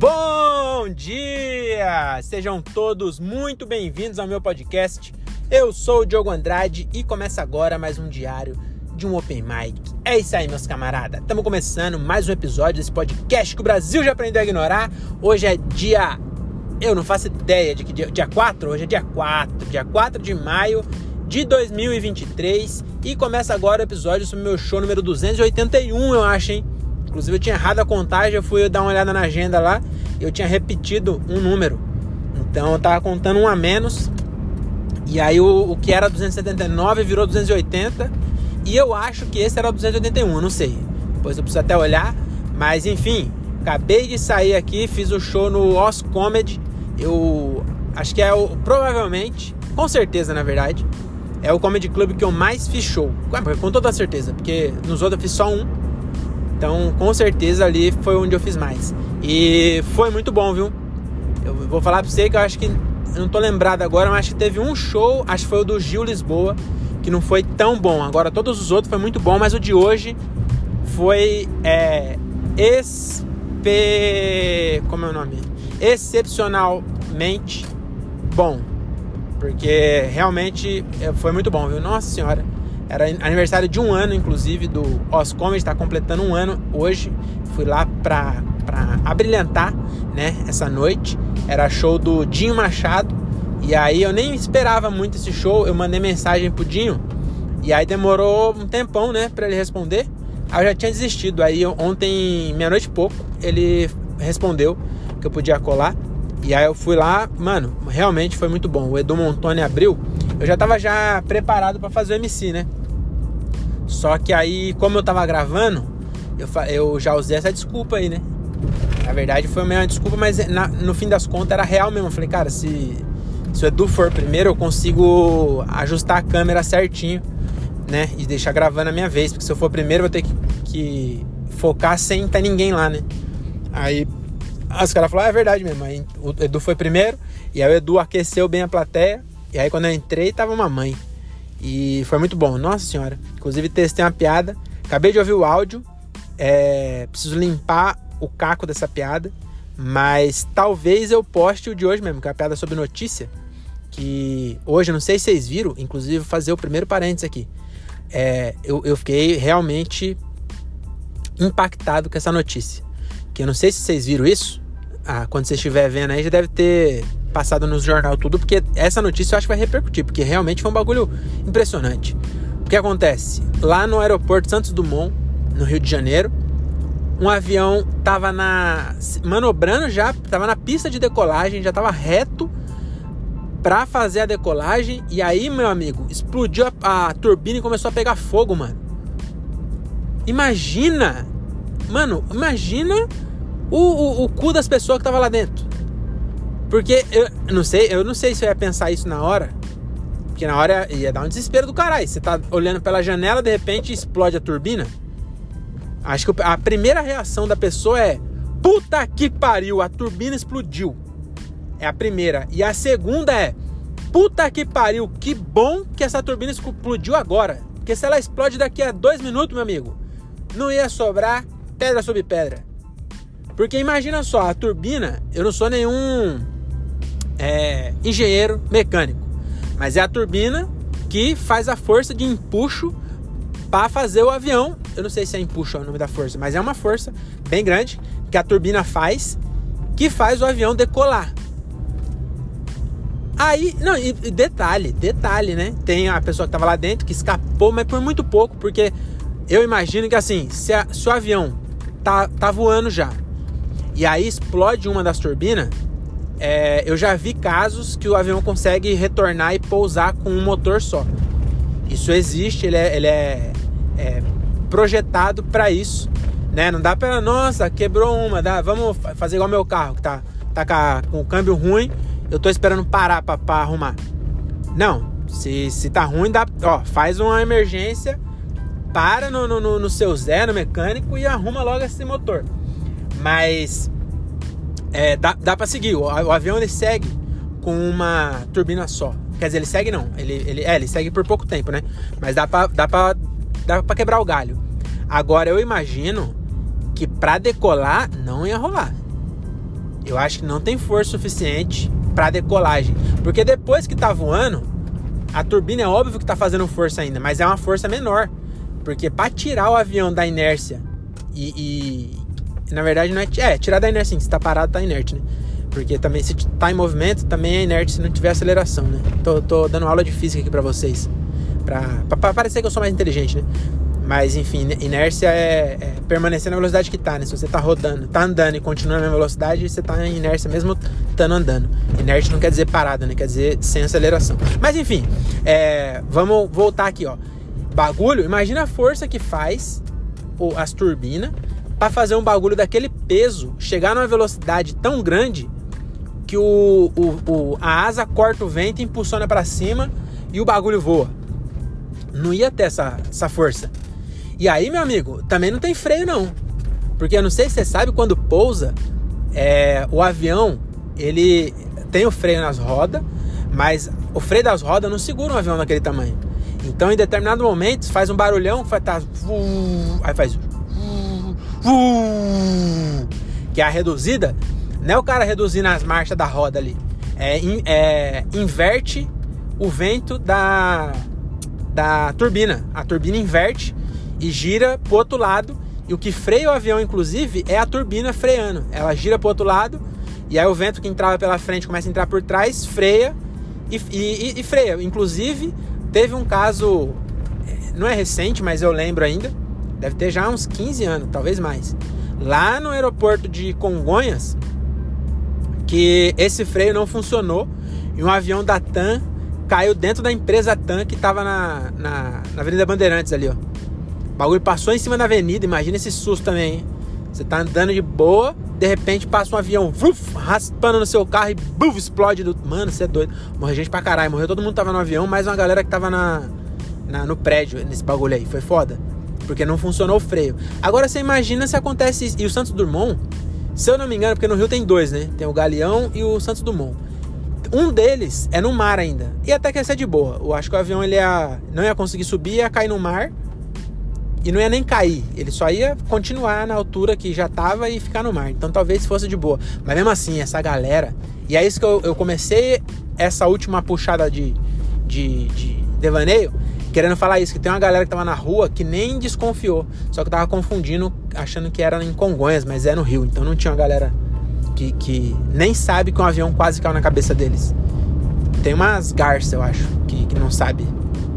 Bom dia! Sejam todos muito bem-vindos ao meu podcast. Eu sou o Diogo Andrade e começa agora mais um diário de um Open Mic. É isso aí, meus camaradas. Estamos começando mais um episódio desse podcast que o Brasil já aprendeu a ignorar. Hoje é dia. Eu não faço ideia de que dia, dia 4? Hoje é dia 4. Dia 4 de maio de 2023. E começa agora o episódio sobre meu show número 281, eu acho, hein? Inclusive eu tinha errado a contagem, eu fui dar uma olhada na agenda lá eu tinha repetido um número. Então eu tava contando um a menos. E aí o, o que era 279 virou 280. E eu acho que esse era o 281, eu não sei. Depois eu preciso até olhar. Mas enfim, acabei de sair aqui, fiz o show no Os Comedy. Eu acho que é o, provavelmente, com certeza na verdade, é o comedy club que eu mais fiz show. Com toda certeza, porque nos outros eu fiz só um. Então, com certeza ali foi onde eu fiz mais. E foi muito bom, viu? Eu vou falar pra você que eu acho que. Eu não tô lembrado agora, mas acho que teve um show, acho que foi o do Gil Lisboa, que não foi tão bom. Agora, todos os outros foi muito bom, mas o de hoje foi. É, espe... Como é o nome? Excepcionalmente bom. Porque realmente é, foi muito bom, viu? Nossa Senhora. Era aniversário de um ano, inclusive, do Os Comedy, está completando um ano hoje. Fui lá para abrilhantar né, essa noite. Era show do Dinho Machado. E aí eu nem esperava muito esse show. Eu mandei mensagem pro Dinho. E aí demorou um tempão, né, para ele responder. Aí eu já tinha desistido. Aí ontem, meia-noite e pouco, ele respondeu que eu podia colar. E aí eu fui lá, mano, realmente foi muito bom. O Edu Montoni abriu. Eu já tava já preparado para fazer o MC, né? Só que aí, como eu tava gravando, eu, eu já usei essa desculpa aí, né? Na verdade foi meio uma desculpa, mas na, no fim das contas era real mesmo. Eu falei, cara, se, se o Edu for primeiro, eu consigo ajustar a câmera certinho, né? E deixar gravando a minha vez. Porque se eu for primeiro, eu vou ter que, que focar sem estar ninguém lá, né? Aí os caras falaram, ah, é verdade mesmo. Aí o Edu foi primeiro, e aí o Edu aqueceu bem a plateia. E aí quando eu entrei, tava uma mãe. E foi muito bom, nossa senhora. Inclusive testei uma piada. Acabei de ouvir o áudio. É, preciso limpar o caco dessa piada. Mas talvez eu poste o de hoje mesmo, que é a piada sobre notícia. Que hoje, não sei se vocês viram, inclusive fazer o primeiro parênteses aqui. É, eu, eu fiquei realmente impactado com essa notícia. Que eu não sei se vocês viram isso. Ah, quando você estiver vendo aí, já deve ter passado no jornal tudo, porque essa notícia eu acho que vai repercutir, porque realmente foi um bagulho impressionante. O que acontece? Lá no aeroporto Santos Dumont, no Rio de Janeiro, um avião tava na manobrando já, tava na pista de decolagem, já tava reto para fazer a decolagem e aí, meu amigo, explodiu a, a turbina e começou a pegar fogo, mano. Imagina, mano, imagina o, o, o cu das pessoas que tava lá dentro. Porque eu não sei, eu não sei se eu ia pensar isso na hora. Porque na hora ia dar um desespero do caralho. Você tá olhando pela janela, de repente explode a turbina. Acho que a primeira reação da pessoa é: Puta que pariu, a turbina explodiu. É a primeira. E a segunda é: Puta que pariu, que bom que essa turbina explodiu agora. Porque se ela explode daqui a dois minutos, meu amigo, não ia sobrar pedra sobre pedra. Porque imagina só, a turbina, eu não sou nenhum é, engenheiro mecânico, mas é a turbina que faz a força de empuxo para fazer o avião. Eu não sei se é empuxo é o nome da força, mas é uma força bem grande que a turbina faz, que faz o avião decolar. Aí, não, e detalhe, detalhe, né? Tem a pessoa que tava lá dentro que escapou, mas por muito pouco, porque eu imagino que assim, se, a, se o avião tá, tá voando já e aí explode uma das turbinas, é, eu já vi casos que o avião consegue retornar e pousar com um motor só. Isso existe, ele é, ele é, é projetado para isso. Né? Não dá para, nossa, quebrou uma, dá, vamos fazer igual meu carro, que tá, tá com o câmbio ruim, eu tô esperando parar para arrumar. Não, se, se tá ruim, dá, ó, faz uma emergência, para no, no, no seu Zé, no mecânico, e arruma logo esse motor. Mas é, dá, dá para seguir. O, o, avião ele segue com uma turbina só. Quer dizer, ele segue não. Ele, ele, é, ele segue por pouco tempo, né? Mas dá pra, dá pra, dá pra quebrar o galho. Agora eu imagino que para decolar não ia rolar. Eu acho que não tem força suficiente para decolagem. Porque depois que tá voando, a turbina é óbvio que tá fazendo força ainda, mas é uma força menor. Porque para tirar o avião da inércia e, e, na verdade não é, é tirar da inércia, sim, se tá parado tá inerte, né? Porque também se tá em movimento, também é inerte se não tiver aceleração, né? Tô, tô dando aula de física aqui para vocês, para pra parecer que eu sou mais inteligente, né? Mas enfim, inércia é, é, permanecer na velocidade que tá, né? Se você tá rodando, tá andando e continua na mesma velocidade, você tá em inércia mesmo estando andando. Inerte não quer dizer parada, né? Quer dizer sem aceleração. Mas enfim, é, vamos voltar aqui, ó. Bagulho, imagina a força que faz as turbinas para fazer um bagulho daquele peso chegar numa velocidade tão grande que o, o, o a asa corta o vento, impulsiona para cima e o bagulho voa. Não ia ter essa, essa força. E aí, meu amigo, também não tem freio não. Porque eu não sei se você sabe, quando pousa, é, o avião, ele tem o freio nas rodas, mas o freio das rodas não segura um avião daquele tamanho. Então, em determinado momento, faz um barulhão, faz, tá, aí faz que é a reduzida, não é o cara reduzindo as marchas da roda ali, é, é inverte o vento da, da turbina. A turbina inverte e gira pro outro lado. E o que freia o avião, inclusive, é a turbina freando. Ela gira pro outro lado e aí o vento que entrava pela frente começa a entrar por trás, freia e, e, e freia. Inclusive, teve um caso, é, não é recente, mas eu lembro ainda, deve ter já uns 15 anos, talvez mais. Lá no aeroporto de Congonhas, que esse freio não funcionou e um avião da TAM caiu dentro da empresa TAM que estava na, na, na Avenida Bandeirantes ali, ó. O bagulho passou em cima da avenida, imagina esse susto também, hein? Você tá andando de boa, de repente passa um avião vuf, raspando no seu carro e buf, explode. Do... Mano, você é doido. Morreu gente pra caralho. Morreu todo mundo tava no avião, mais uma galera que tava na, na, no prédio, nesse bagulho aí. Foi foda. Porque não funcionou o freio. Agora você imagina se acontece isso. E o Santos Dumont, se eu não me engano, porque no Rio tem dois, né? Tem o Galeão e o Santos Dumont. Um deles é no mar ainda. E até que ia ser de boa. Eu acho que o avião ele ia, não ia conseguir subir, ia cair no mar e não ia nem cair, ele só ia continuar na altura que já tava e ficar no mar. Então talvez fosse de boa. Mas mesmo assim, essa galera. E é isso que eu, eu comecei essa última puxada de, de, de devaneio, querendo falar isso, que tem uma galera que tava na rua que nem desconfiou. Só que tava confundindo, achando que era em Congonhas, mas é no Rio. Então não tinha uma galera que, que nem sabe que um avião quase caiu na cabeça deles. Tem umas garças, eu acho, que, que não sabe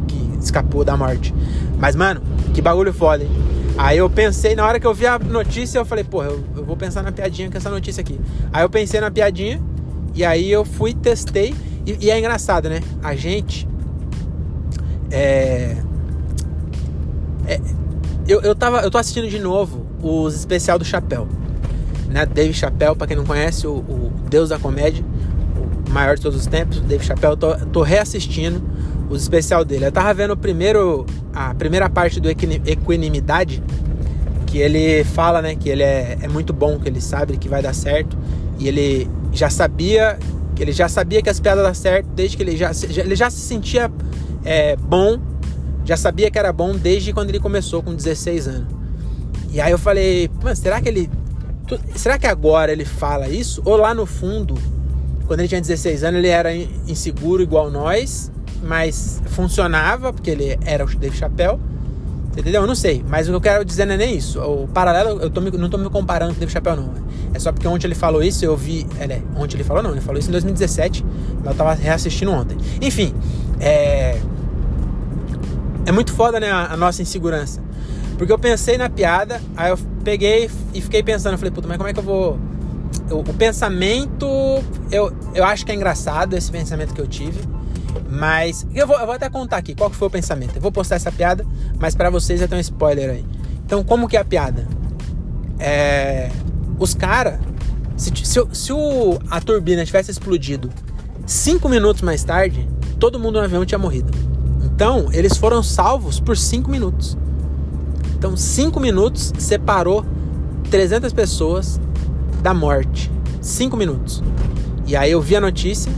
que escapou da morte. Mas, mano, que bagulho foda, hein? Aí eu pensei, na hora que eu vi a notícia, eu falei, porra, eu, eu, vou pensar na piadinha com essa notícia aqui. Aí eu pensei na piadinha, e aí eu fui, testei, e, e é engraçado, né? A gente. É. é eu, eu, tava, eu tô assistindo de novo os especial do Chapéu. Né? Dave Chapéu, pra quem não conhece, o, o Deus da Comédia, o maior de todos os tempos, Dave Chapéu, tô, tô reassistindo os especial dele. Eu tava vendo o primeiro, a primeira parte do Equanimidade, que ele fala, né, que ele é, é muito bom, que ele sabe que vai dar certo, e ele já sabia, que ele já sabia que as piadas dar certo desde que ele já, ele já se sentia é, bom, já sabia que era bom desde quando ele começou com 16 anos. E aí eu falei, será que ele será que agora ele fala isso ou lá no fundo, quando ele tinha 16 anos, ele era inseguro igual nós mas funcionava, porque ele era o Dave Chappelle. Entendeu? Eu não sei. Mas o que eu quero dizer não é nem isso. O paralelo, eu tô me, não tô me comparando com o Dave não. É só porque ontem ele falou isso, eu vi. É, ontem ele falou, não, ele falou isso em 2017, mas eu tava reassistindo ontem. Enfim, é. É muito foda, né, a, a nossa insegurança. Porque eu pensei na piada, aí eu peguei e fiquei pensando, eu falei, puta, mas como é que eu vou. O, o pensamento, eu, eu acho que é engraçado esse pensamento que eu tive. Mas eu vou, eu vou até contar aqui qual que foi o pensamento. Eu vou postar essa piada, mas para vocês já tem um spoiler aí. Então, como que é a piada? É, os caras, se, se, se o, a turbina tivesse explodido cinco minutos mais tarde, todo mundo no avião tinha morrido. Então, eles foram salvos por cinco minutos. Então, cinco minutos separou 300 pessoas da morte. Cinco minutos. E aí eu vi a notícia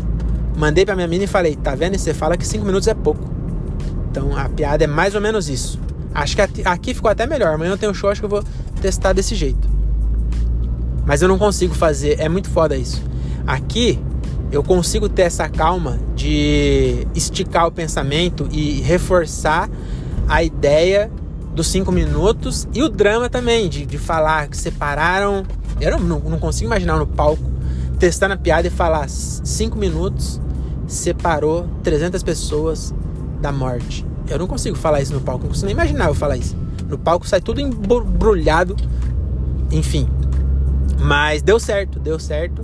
Mandei pra minha mina e falei, tá vendo? E você fala que 5 minutos é pouco. Então a piada é mais ou menos isso. Acho que aqui ficou até melhor. Amanhã eu tenho show, acho que eu vou testar desse jeito. Mas eu não consigo fazer, é muito foda isso. Aqui eu consigo ter essa calma de esticar o pensamento e reforçar a ideia dos cinco minutos e o drama também, de, de falar que separaram. Eu não, não consigo imaginar no palco testando a piada e falar cinco minutos separou 300 pessoas da morte. Eu não consigo falar isso no palco, não consigo nem imaginar eu falar isso. No palco sai tudo embrulhado, enfim. Mas deu certo, deu certo.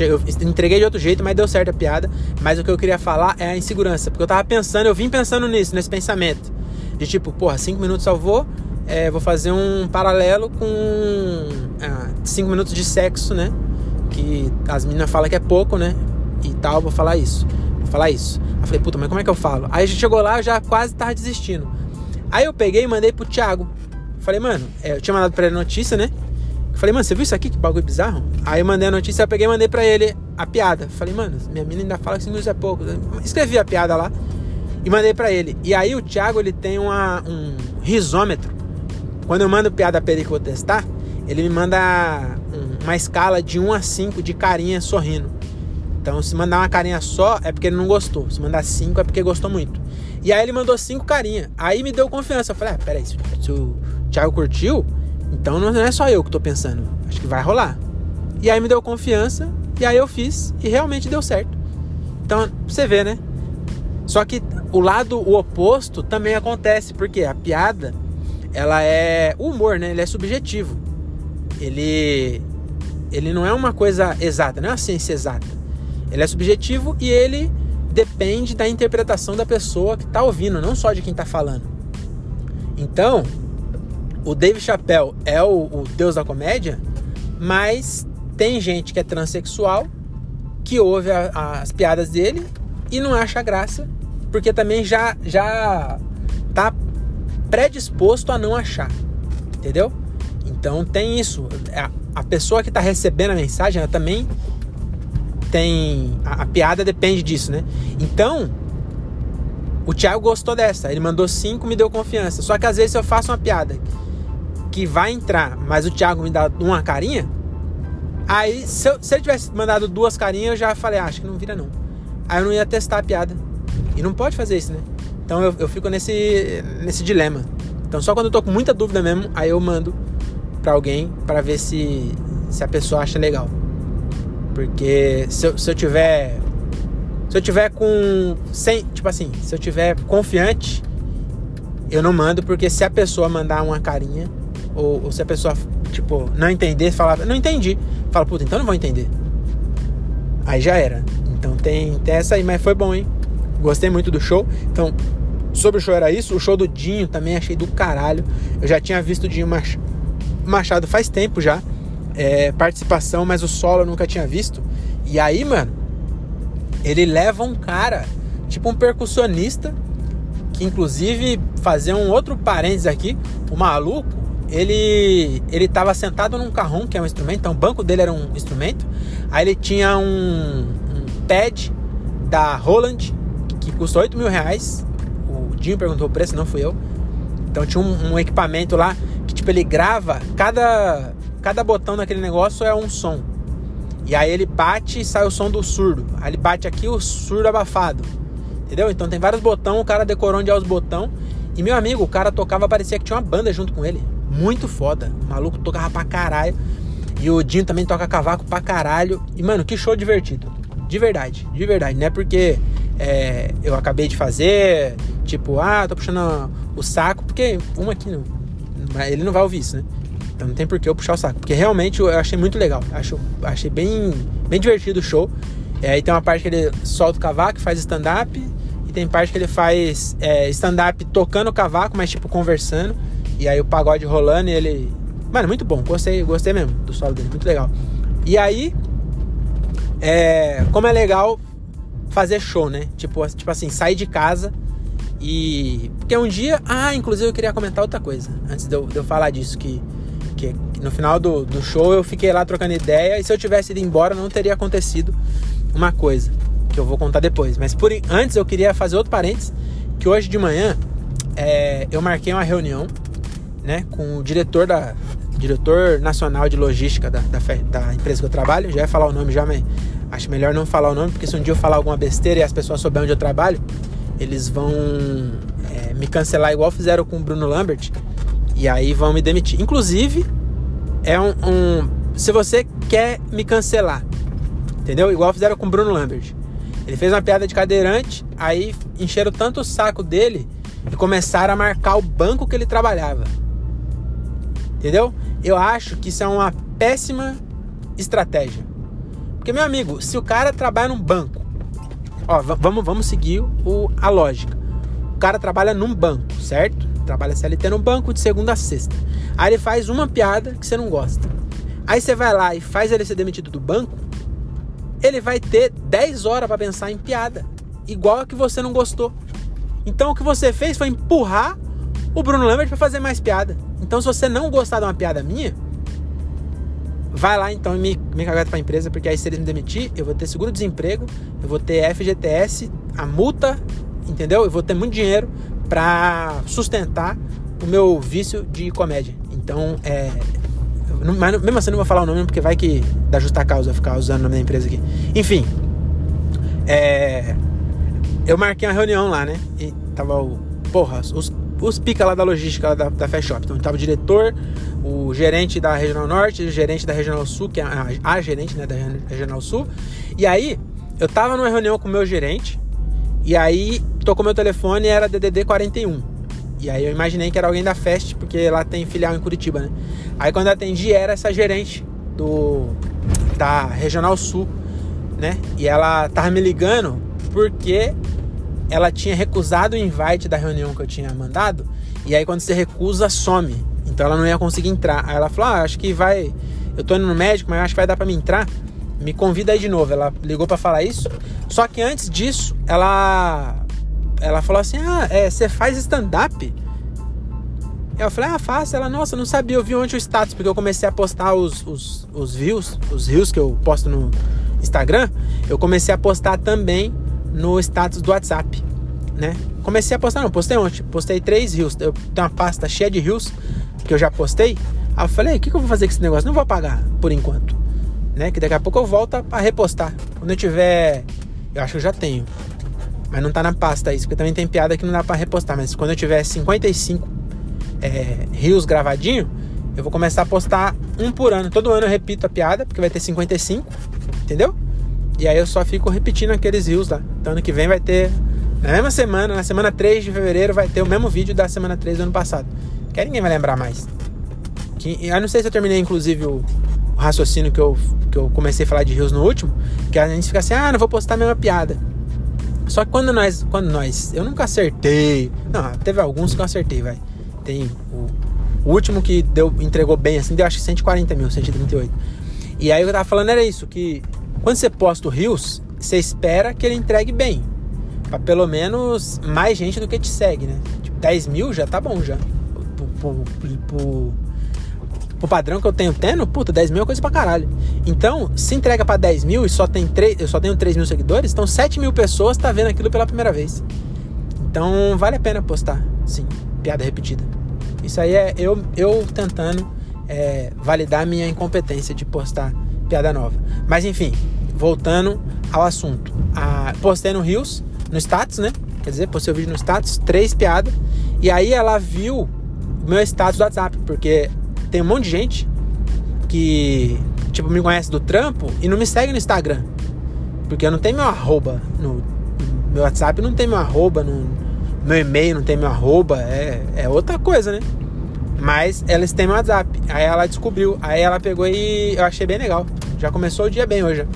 Eu entreguei de outro jeito, mas deu certo a piada. Mas o que eu queria falar é a insegurança. Porque eu tava pensando, eu vim pensando nisso, nesse pensamento. De tipo, porra, 5 minutos salvou, é, vou fazer um paralelo com 5 ah, minutos de sexo, né? Que as meninas falam que é pouco, né? E tal, vou falar isso. Vou falar isso. Aí falei, puta, mas como é que eu falo? Aí a gente chegou lá, eu já quase tava desistindo. Aí eu peguei e mandei pro Thiago. Falei, mano, é, eu tinha mandado pra ele notícia, né? Falei, mano, você viu isso aqui? Que bagulho bizarro. Aí eu mandei a notícia, eu peguei e mandei pra ele a piada. Falei, mano, minha menina ainda fala que 5 minutos é pouco. Escrevi a piada lá e mandei pra ele. E aí o Thiago, ele tem uma, um risômetro. Quando eu mando piada pra ele que eu vou testar, ele me manda uma escala de 1 a 5 de carinha sorrindo. Então, se mandar uma carinha só, é porque ele não gostou. Se mandar 5, é porque gostou muito. E aí ele mandou 5 carinha. Aí me deu confiança. Eu falei, ah, peraí, se, se o Thiago curtiu, então não é só eu que tô pensando. Acho que vai rolar. E aí me deu confiança. E aí eu fiz. E realmente deu certo. Então, você vê, né? Só que o lado o oposto também acontece. Porque a piada, ela é... O humor, né? Ele é subjetivo. Ele... Ele não é uma coisa exata. Não é uma ciência exata. Ele é subjetivo e ele depende da interpretação da pessoa que está ouvindo. Não só de quem está falando. Então o Dave Chappelle é o, o deus da comédia, mas tem gente que é transexual que ouve a, as piadas dele e não acha graça, porque também já já tá predisposto a não achar, entendeu? Então tem isso. A, a pessoa que está recebendo a mensagem, ela também tem a, a, piada depende disso, né? Então o Thiago gostou dessa, ele mandou cinco, me deu confiança. Só que às vezes eu faço uma piada que vai entrar, mas o Thiago me dá uma carinha, aí se, eu, se ele tivesse mandado duas carinhas, eu já falei, ah, acho que não vira não. Aí eu não ia testar a piada. E não pode fazer isso, né? Então eu, eu fico nesse, nesse dilema. Então só quando eu tô com muita dúvida mesmo, aí eu mando para alguém para ver se, se a pessoa acha legal. Porque se eu, se eu tiver. Se eu tiver com. Sem, tipo assim, se eu tiver confiante, eu não mando, porque se a pessoa mandar uma carinha, ou, ou se a pessoa, tipo, não entender, falar, não entendi. Fala, puta, então não vou entender. Aí já era. Então tem, tem essa aí, mas foi bom, hein? Gostei muito do show. Então, sobre o show era isso. O show do Dinho também achei do caralho. Eu já tinha visto o Dinho Machado faz tempo já. É, participação, mas o solo eu nunca tinha visto. E aí, mano, ele leva um cara, tipo um percussionista, que inclusive fazer um outro parênteses aqui, o maluco, ele ele estava sentado num carrão, que é um instrumento, então o banco dele era um instrumento. Aí ele tinha um, um pad da Roland, que custou 8 mil reais. O Dinho perguntou o preço, não fui eu. Então tinha um, um, equipamento lá que tipo ele grava, cada, cada botão daquele negócio é um som. E aí ele bate e sai o som do surdo. Aí ele bate aqui o surdo abafado. Entendeu? Então tem vários botões, o cara decorou onde é os botões. E meu amigo, o cara tocava, parecia que tinha uma banda junto com ele muito foda. O maluco tocava pra caralho. E o Dinho também toca cavaco pra caralho. E, mano, que show divertido. De verdade, de verdade. Não é porque é, eu acabei de fazer, tipo, ah, tô puxando o saco, porque uma aqui não. Ele não vai ouvir isso, né? Então não tem por que eu puxar o saco. Porque realmente eu achei muito legal. Acho, achei bem, bem divertido o show. É, aí tem uma parte que ele solta o cavaco, faz stand-up. E tem parte que ele faz é, stand-up tocando o cavaco, mas tipo conversando. E aí o pagode rolando e ele. Mano, muito bom. Gostei, gostei mesmo do solo dele, muito legal. E aí, é, como é legal fazer show, né? Tipo, tipo assim, sair de casa e. Porque um dia. Ah, inclusive eu queria comentar outra coisa. Antes de eu, de eu falar disso, que, que no final do, do show eu fiquei lá trocando ideia. E se eu tivesse ido embora, não teria acontecido uma coisa. Que eu vou contar depois. Mas por antes eu queria fazer outro parênteses. Que hoje de manhã é, eu marquei uma reunião né, com o diretor da diretor nacional de logística da, da, da, empresa que eu trabalho. Já ia falar o nome já, mas acho melhor não falar o nome, porque se um dia eu falar alguma besteira e as pessoas souberem onde eu trabalho, eles vão é, me cancelar igual fizeram com o Bruno Lambert. E aí vão me demitir. Inclusive, é um, um se você quer me cancelar, entendeu? Igual fizeram com o Bruno Lambert. Ele fez uma piada de cadeirante, aí encheram tanto o saco dele e começaram a marcar o banco que ele trabalhava. Entendeu? Eu acho que isso é uma péssima estratégia. Porque, meu amigo, se o cara trabalha num banco, ó, vamos, vamos seguir o, a lógica. O cara trabalha num banco, certo? Trabalha CLT no banco de segunda a sexta. Aí ele faz uma piada que você não gosta. Aí você vai lá e faz ele ser demitido do banco. Ele vai ter 10 horas para pensar em piada, igual a que você não gostou. Então o que você fez foi empurrar o Bruno Lambert para fazer mais piada. Então se você não gostar de uma piada minha, vai lá então e me, me cagar pra empresa, porque aí se eles me demitir, eu vou ter seguro-desemprego, eu vou ter FGTS, a multa, entendeu? Eu vou ter muito dinheiro para sustentar o meu vício de comédia. Então, é. Mas mesmo assim, não vou falar o nome, porque vai que dá justa causa ficar usando o nome da empresa aqui. Enfim, é eu marquei uma reunião lá, né? E tava o. Porra, os, os pica lá da logística lá da, da Fast Shop. Então tava o diretor, o gerente da Regional Norte, o gerente da Regional Sul, que é a, a gerente né, da Regional Sul. E aí, eu tava numa reunião com o meu gerente, e aí tocou meu telefone e era DDD 41. E aí eu imaginei que era alguém da Fast, porque lá tem filial em Curitiba, né? Aí quando eu atendi era essa gerente do da Regional Sul, né? E ela tava me ligando porque ela tinha recusado o invite da reunião que eu tinha mandado. E aí quando você recusa, some. Então ela não ia conseguir entrar. Aí ela falou: ah, acho que vai. Eu tô indo no médico, mas acho que vai dar para me entrar. Me convida aí de novo. Ela ligou para falar isso. Só que antes disso, ela ela falou assim: "Ah, é, você faz stand-up?" Eu falei: "Ah, faço". Ela: "Nossa, não sabia. Eu vi ontem o status porque eu comecei a postar os, os, os views, os views que eu posto no Instagram. Eu comecei a postar também no status do WhatsApp, né? Comecei a postar, não, postei ontem, postei três rios. Eu tenho uma pasta cheia de rios que eu já postei. Aí eu falei, o que, que eu vou fazer com esse negócio? Não vou apagar por enquanto, né? Que daqui a pouco eu volto a repostar. Quando eu tiver, eu acho que eu já tenho, mas não tá na pasta isso, porque também tem piada que não dá para repostar. Mas quando eu tiver 55 é, rios gravadinho, eu vou começar a postar um por ano. Todo ano eu repito a piada, porque vai ter 55, entendeu? E aí eu só fico repetindo aqueles rios lá. Então ano que vem vai ter. Na mesma semana, na semana 3 de fevereiro, vai ter o mesmo vídeo da semana 3 do ano passado. Que ninguém vai lembrar mais. Que, eu não sei se eu terminei, inclusive, o, o, raciocínio que eu, que eu comecei a falar de rios no último. Que a gente fica assim, ah, não vou postar a mesma piada. Só que quando nós. Quando nós. Eu nunca acertei. Não, teve alguns que eu acertei, vai. Tem o, o último que deu, entregou bem assim, deu acho que 140 mil, 138. E aí eu tava falando era isso, que quando você posta o Rios, você espera que ele entregue bem. Pra pelo menos mais gente do que te segue, né? Tipo, 10 mil já tá bom já. Pro, pro, pro, padrão que eu tenho tendo, puta, 10 mil é coisa pra caralho. Então, se entrega pra 10 mil e só tem 3, eu só tenho 3 mil seguidores, então 7 mil pessoas tá vendo aquilo pela primeira vez. Então, vale a pena postar, sim, piada repetida. Isso aí é eu, eu tentando é, validar minha incompetência de postar piada nova. Mas enfim, voltando ao assunto. A, postei no Rios, no status, né? Quer dizer, postei o vídeo no status, três piadas. E aí ela viu meu status do WhatsApp, porque tem um monte de gente que, tipo, me conhece do trampo e não me segue no Instagram. Porque eu não tenho meu arroba no, meu WhatsApp, não tem meu arroba, no meu e-mail não tem meu arroba, é, é outra coisa, né? Mas eles têm meu WhatsApp. Aí ela descobriu. Aí ela pegou e eu achei bem legal. Já começou o dia bem hoje.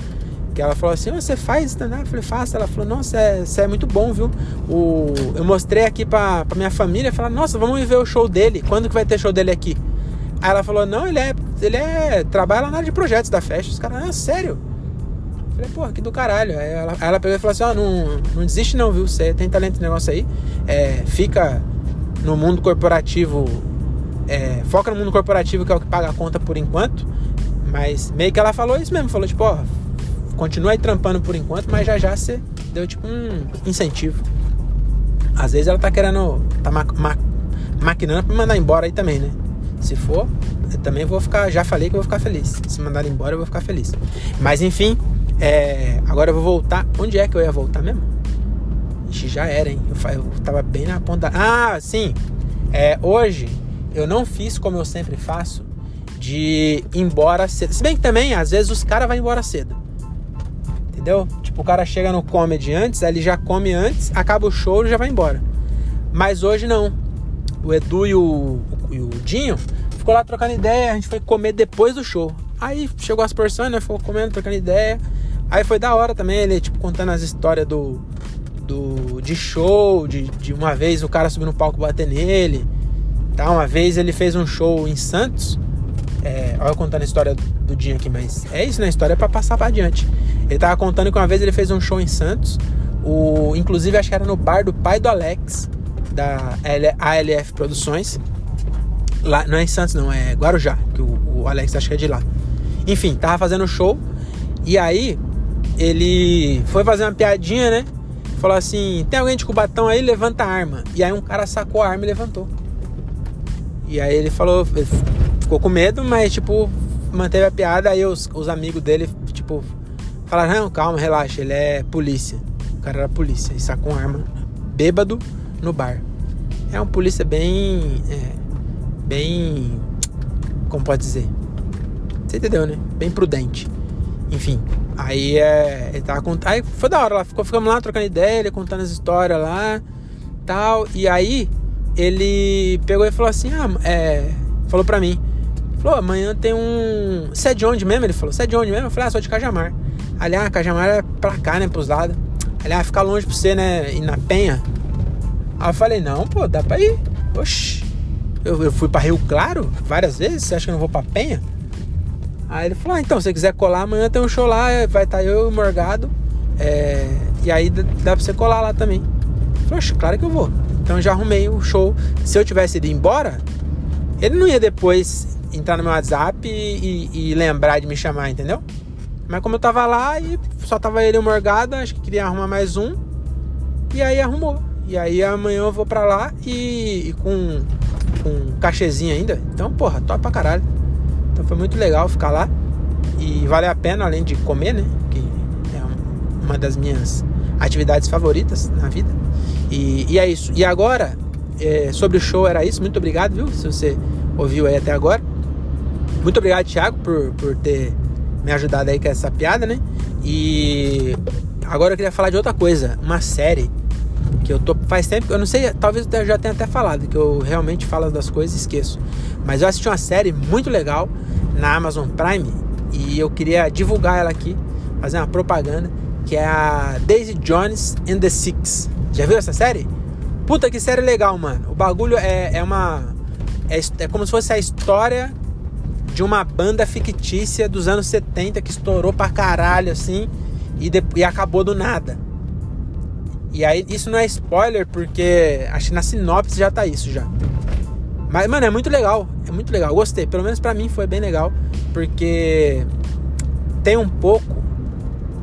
Que ela falou assim: Você faz stand-up? Eu falei: Faço. Ela falou: Nossa, você é, é, muito bom, viu? O, eu mostrei aqui pra, pra minha família. Falaram: Nossa, vamos ver o show dele. Quando que vai ter show dele aqui? Aí ela falou: Não, ele é. Ele é. Trabalha na área de projetos da festa. Os caras, ah, sério? Eu falei, porra, que do caralho. Aí ela, aí ela pegou e falou assim: Ó, oh, não, não desiste não, viu? Você tem talento nesse negócio aí. É, fica no mundo corporativo é, foca no mundo corporativo, que é o que paga a conta por enquanto. Mas meio que ela falou isso mesmo, falou tipo, ó, continua aí trampando por enquanto, mas já já você deu tipo um incentivo. Às vezes ela tá querendo, tá ma ma maquinando pra mandar embora aí também, né? Se for, eu também vou ficar. Já falei que eu vou ficar feliz. Se mandar embora, eu vou ficar feliz. Mas enfim, é, agora eu vou voltar. Onde é que eu ia voltar mesmo? Ixi, já era, hein? Eu, eu tava bem na ponta. Ah, sim! É, hoje eu não fiz como eu sempre faço de ir embora cedo. Se bem que também, às vezes, os caras vão embora cedo. Entendeu? Tipo, o cara chega no comedy antes, ele já come antes, acaba o show e já vai embora. Mas hoje não. O Edu e o, e o Dinho ficou lá trocando ideia, a gente foi comer depois do show. Aí chegou as porções, né? Ficou comendo, trocando ideia. Aí foi da hora também, ele, tipo, contando as histórias do, do de show, de, de uma vez o cara subiu no palco bater nele. Tá? Uma vez ele fez um show em Santos é, olha eu contando a história do Dinho aqui, mas é isso, né? A história é pra passar pra adiante. Ele tava contando que uma vez ele fez um show em Santos, o, inclusive acho que era no bar do pai do Alex, da ALF Produções. Lá, não é em Santos, não, é Guarujá, que o, o Alex acho que é de lá. Enfim, tava fazendo show e aí ele foi fazer uma piadinha, né? Falou assim: tem alguém de Cubatão aí? Levanta a arma. E aí um cara sacou a arma e levantou. E aí ele falou, ficou com medo, mas, tipo, manteve a piada. Aí os, os amigos dele, tipo, falaram: Não, calma, relaxa, ele é polícia. O cara era polícia e sacou uma arma bêbado no bar. É um polícia bem. É, bem. Como pode dizer? Você entendeu, né? Bem prudente. Enfim, aí é. Ele tava contando. Aí foi da hora lá, ficou, ficamos lá trocando ideia, ele contando as histórias lá tal. E aí ele pegou e falou assim: Ah, é. Falou pra mim. Falou, amanhã tem um. Você é de onde mesmo? Ele falou, você é de onde mesmo? Eu falei, ah, sou de Cajamar. Ali, ah, Cajamar é pra cá, né? Pros lados. Ali, ah, fica longe pra você, né? Ir na Penha. Aí eu falei, não, pô, dá pra ir. Oxi. Eu, eu fui pra Rio Claro várias vezes, você acha que eu não vou pra Penha? Aí ele falou, ah, então, se você quiser colar, amanhã tem um show lá, vai estar tá eu e o Morgado. É... E aí dá pra você colar lá também. Eu oxe, claro que eu vou. Então já arrumei o show. Se eu tivesse ido embora, ele não ia depois entrar no meu WhatsApp e, e, e, lembrar de me chamar, entendeu? Mas como eu tava lá e só tava ele e o Morgado, acho que queria arrumar mais um. E aí arrumou. E aí amanhã eu vou pra lá e, e com, com um cachezinho ainda. Então, porra, top pra caralho. Então foi muito legal ficar lá. E vale a pena, além de comer, né? Que é uma das minhas atividades favoritas na vida. E, e é isso. E agora, é, sobre o show era isso. Muito obrigado, viu? Se você ouviu aí até agora. Muito obrigado, Thiago, por, por ter me ajudado aí com essa piada, né? E agora eu queria falar de outra coisa, uma série que eu tô faz tempo, eu não sei, talvez eu já tenha até falado, que eu realmente falo das coisas e esqueço. Mas eu assisti uma série muito legal na Amazon Prime e eu queria divulgar ela aqui, fazer uma propaganda, que é a Daisy Jones and the Six. Já viu essa série? Puta que série legal, mano. O bagulho é, é uma. É, é como se fosse a história de uma banda fictícia dos anos 70 que estourou pra caralho, assim, e, de, e acabou do nada. E aí, isso não é spoiler, porque acho que na sinopse já tá isso já. Mas, mano, é muito legal. É muito legal. Gostei. Pelo menos para mim foi bem legal. Porque tem um pouco.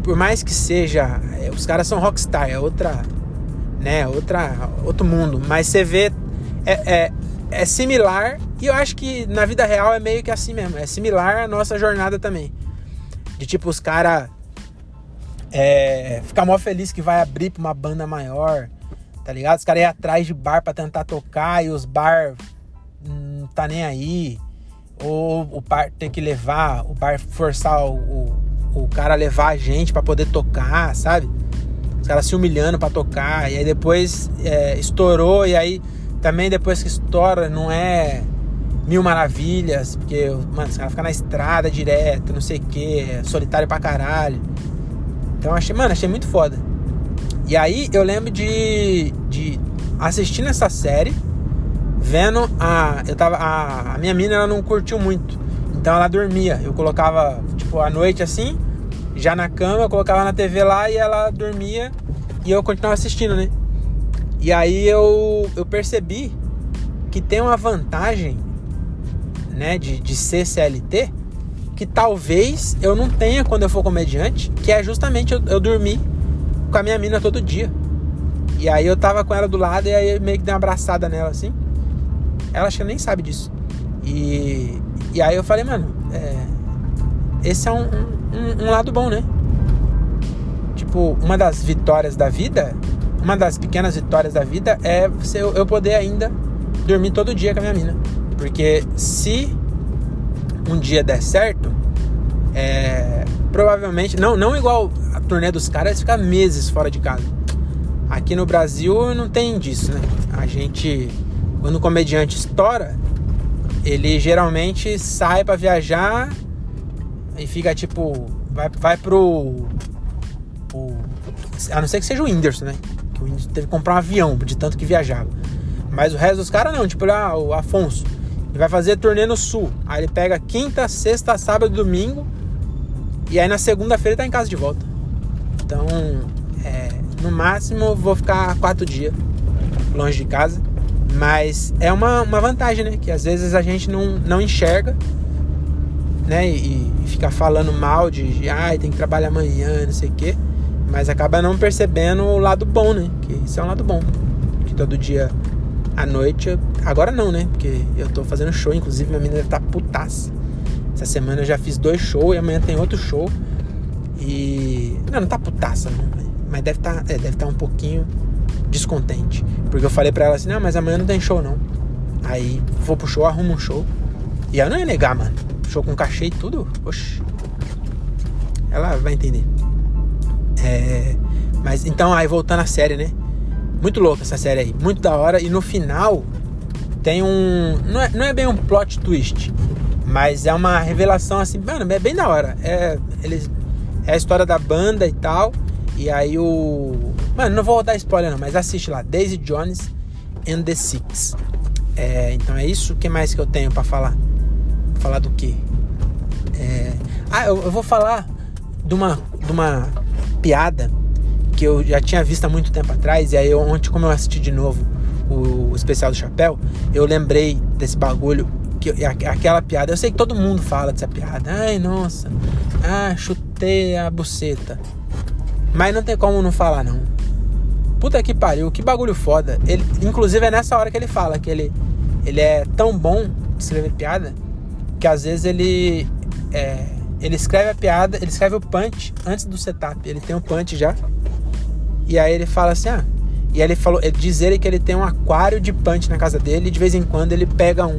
Por mais que seja. É, os caras são rockstar, é outra. Né? Outra, outro mundo. Mas você vê. É, é, é similar e eu acho que na vida real é meio que assim mesmo. É similar à nossa jornada também. De tipo, os caras é, ficar mó feliz que vai abrir pra uma banda maior, tá ligado? Os caras ir atrás de bar para tentar tocar e os bar não tá nem aí. Ou o bar tem que levar, o bar forçar o, o, o cara a levar a gente para poder tocar, sabe? Os caras se humilhando para tocar. E aí depois é, estourou e aí também depois que estoura, não é mil maravilhas, porque, mano, você vai ficar na estrada direto, não sei o que, solitário pra caralho. Então achei, mano, achei muito foda. E aí eu lembro de, de assistindo essa série, vendo a. Eu tava. A, a minha mina ela não curtiu muito. Então ela dormia. Eu colocava, tipo, à noite assim, já na cama, eu colocava na TV lá e ela dormia e eu continuava assistindo, né? E aí eu, eu percebi que tem uma vantagem né, de, de ser CLT que talvez eu não tenha quando eu for comediante, que é justamente eu, eu dormir com a minha mina todo dia. E aí eu tava com ela do lado e aí meio que dei uma abraçada nela assim. Ela acho que nem sabe disso. E, e aí eu falei, mano, é, esse é um, um, um lado bom, né? Tipo, uma das vitórias da vida, uma das pequenas vitórias da vida é eu poder ainda dormir todo dia com a minha mina. Porque se um dia der certo, é, provavelmente, não, não igual a turnê dos caras, ficar meses fora de casa. Aqui no Brasil não tem disso, né? A gente, quando o comediante estoura, ele geralmente sai para viajar e fica tipo, vai, vai pro, pro. A não ser que seja o Whindersson, né? Que o Whindersson teve que comprar um avião de tanto que viajava. Mas o resto dos caras não, tipo lá, o Afonso. Ele vai fazer turnê no sul. Aí ele pega quinta, sexta, sábado, domingo. E aí na segunda-feira tá em casa de volta. Então, é, no máximo vou ficar quatro dias longe de casa. Mas é uma, uma vantagem, né? Que às vezes a gente não, não enxerga, né? E, e fica falando mal de, de ah, tem que trabalhar amanhã, não sei o quê. Mas acaba não percebendo o lado bom, né? Que isso é um lado bom. Que todo dia à noite. Agora não, né? Porque eu tô fazendo show, inclusive minha menina tá putaça. Essa semana eu já fiz dois shows e amanhã tem outro show. E. Não, não tá putaça, não. Mas deve tá, é, deve tá um pouquinho descontente. Porque eu falei pra ela assim, não, mas amanhã não tem show não. Aí vou pro show, arrumo um show. E ela não ia negar, mano. Show com cachê e tudo. Oxi. Ela vai entender. É. Mas então, aí voltando à série, né? Muito louca essa série aí, muito da hora. E no final tem um. Não é, não é bem um plot twist, mas é uma revelação assim, mano, é bem da hora. É, eles, é a história da banda e tal. E aí o. Mano, não vou dar spoiler não, mas assiste lá. Daisy Jones and the Six. É, então é isso. O que mais que eu tenho para falar? Falar do quê? É... Ah, eu, eu vou falar de uma, de uma piada que eu já tinha visto há muito tempo atrás, e aí ontem, como eu assisti de novo o, o especial do Chapéu, eu lembrei desse bagulho, que aquela piada, eu sei que todo mundo fala dessa piada. Ai, nossa, ah, chutei a buceta. Mas não tem como não falar, não. Puta que pariu, que bagulho foda. Ele, inclusive é nessa hora que ele fala que ele, ele é tão bom de escrever piada que às vezes ele é, ele escreve a piada, ele escreve o punch antes do setup. Ele tem o punch já. E aí ele fala assim, ah, e aí ele falou, ele diz ele que ele tem um aquário de punch na casa dele e de vez em quando ele pega um,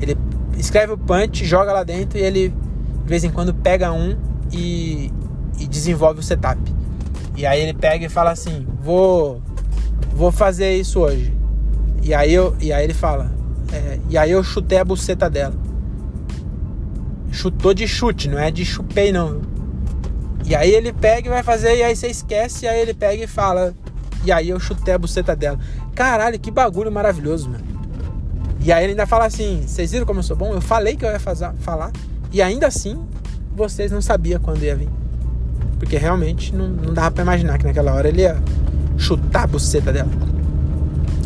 ele escreve o punch, joga lá dentro e ele de vez em quando pega um e, e desenvolve o setup. E aí ele pega e fala assim, vou vou fazer isso hoje. E aí eu, e aí ele fala, é, e aí eu chutei a buceta dela. Chutou de chute, não é de chupei não. E aí ele pega e vai fazer, e aí você esquece, e aí ele pega e fala. E aí eu chutei a buceta dela. Caralho, que bagulho maravilhoso, mano. E aí ele ainda fala assim: vocês viram como eu sou bom? Eu falei que eu ia fazer, falar. E ainda assim, vocês não sabiam quando ia vir. Porque realmente não, não dava pra imaginar que naquela hora ele ia chutar a buceta dela.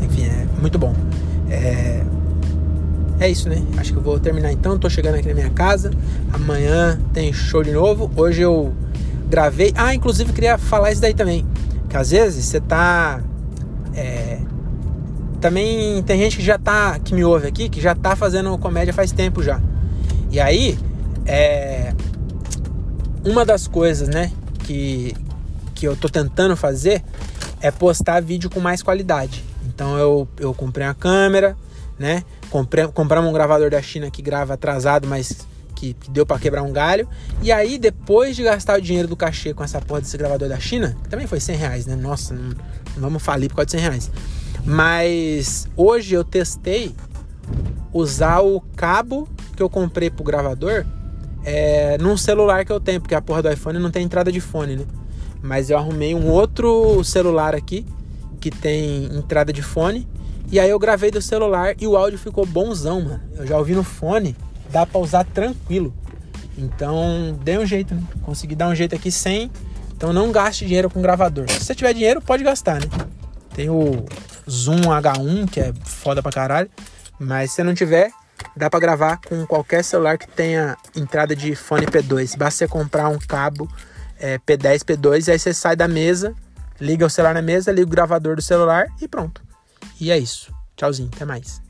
Enfim, é muito bom. É, é isso, né? Acho que eu vou terminar então. Tô chegando aqui na minha casa. Amanhã tem show de novo. Hoje eu gravei. Ah, inclusive queria falar isso daí também. Que às vezes você tá. É, também tem gente que já tá. que me ouve aqui, que já tá fazendo comédia faz tempo já. E aí, é. Uma das coisas, né, que, que eu tô tentando fazer é postar vídeo com mais qualidade. Então eu, eu comprei uma câmera, né? Comprei, compramos um gravador da China que grava atrasado, mas que, que deu para quebrar um galho. E aí, depois de gastar o dinheiro do cachê com essa porra desse gravador da China, também foi 100 reais, né? Nossa, não, não vamos falir por causa de 100 reais. Mas hoje eu testei usar o cabo que eu comprei pro gravador é, num celular que eu tenho, porque a porra do iPhone não tem entrada de fone, né? Mas eu arrumei um outro celular aqui que tem entrada de fone. E aí eu gravei do celular e o áudio ficou bonzão, mano. Eu já ouvi no fone dá para usar tranquilo. Então, dê um jeito, né? Consegui dar um jeito aqui sem. Então, não gaste dinheiro com gravador. Se você tiver dinheiro, pode gastar, né? Tem o Zoom H1, que é foda pra caralho. Mas se não tiver, dá para gravar com qualquer celular que tenha entrada de fone P2. Basta você comprar um cabo é, P10, P2, e aí você sai da mesa, liga o celular na mesa, liga o gravador do celular e pronto. E é isso. Tchauzinho, até mais.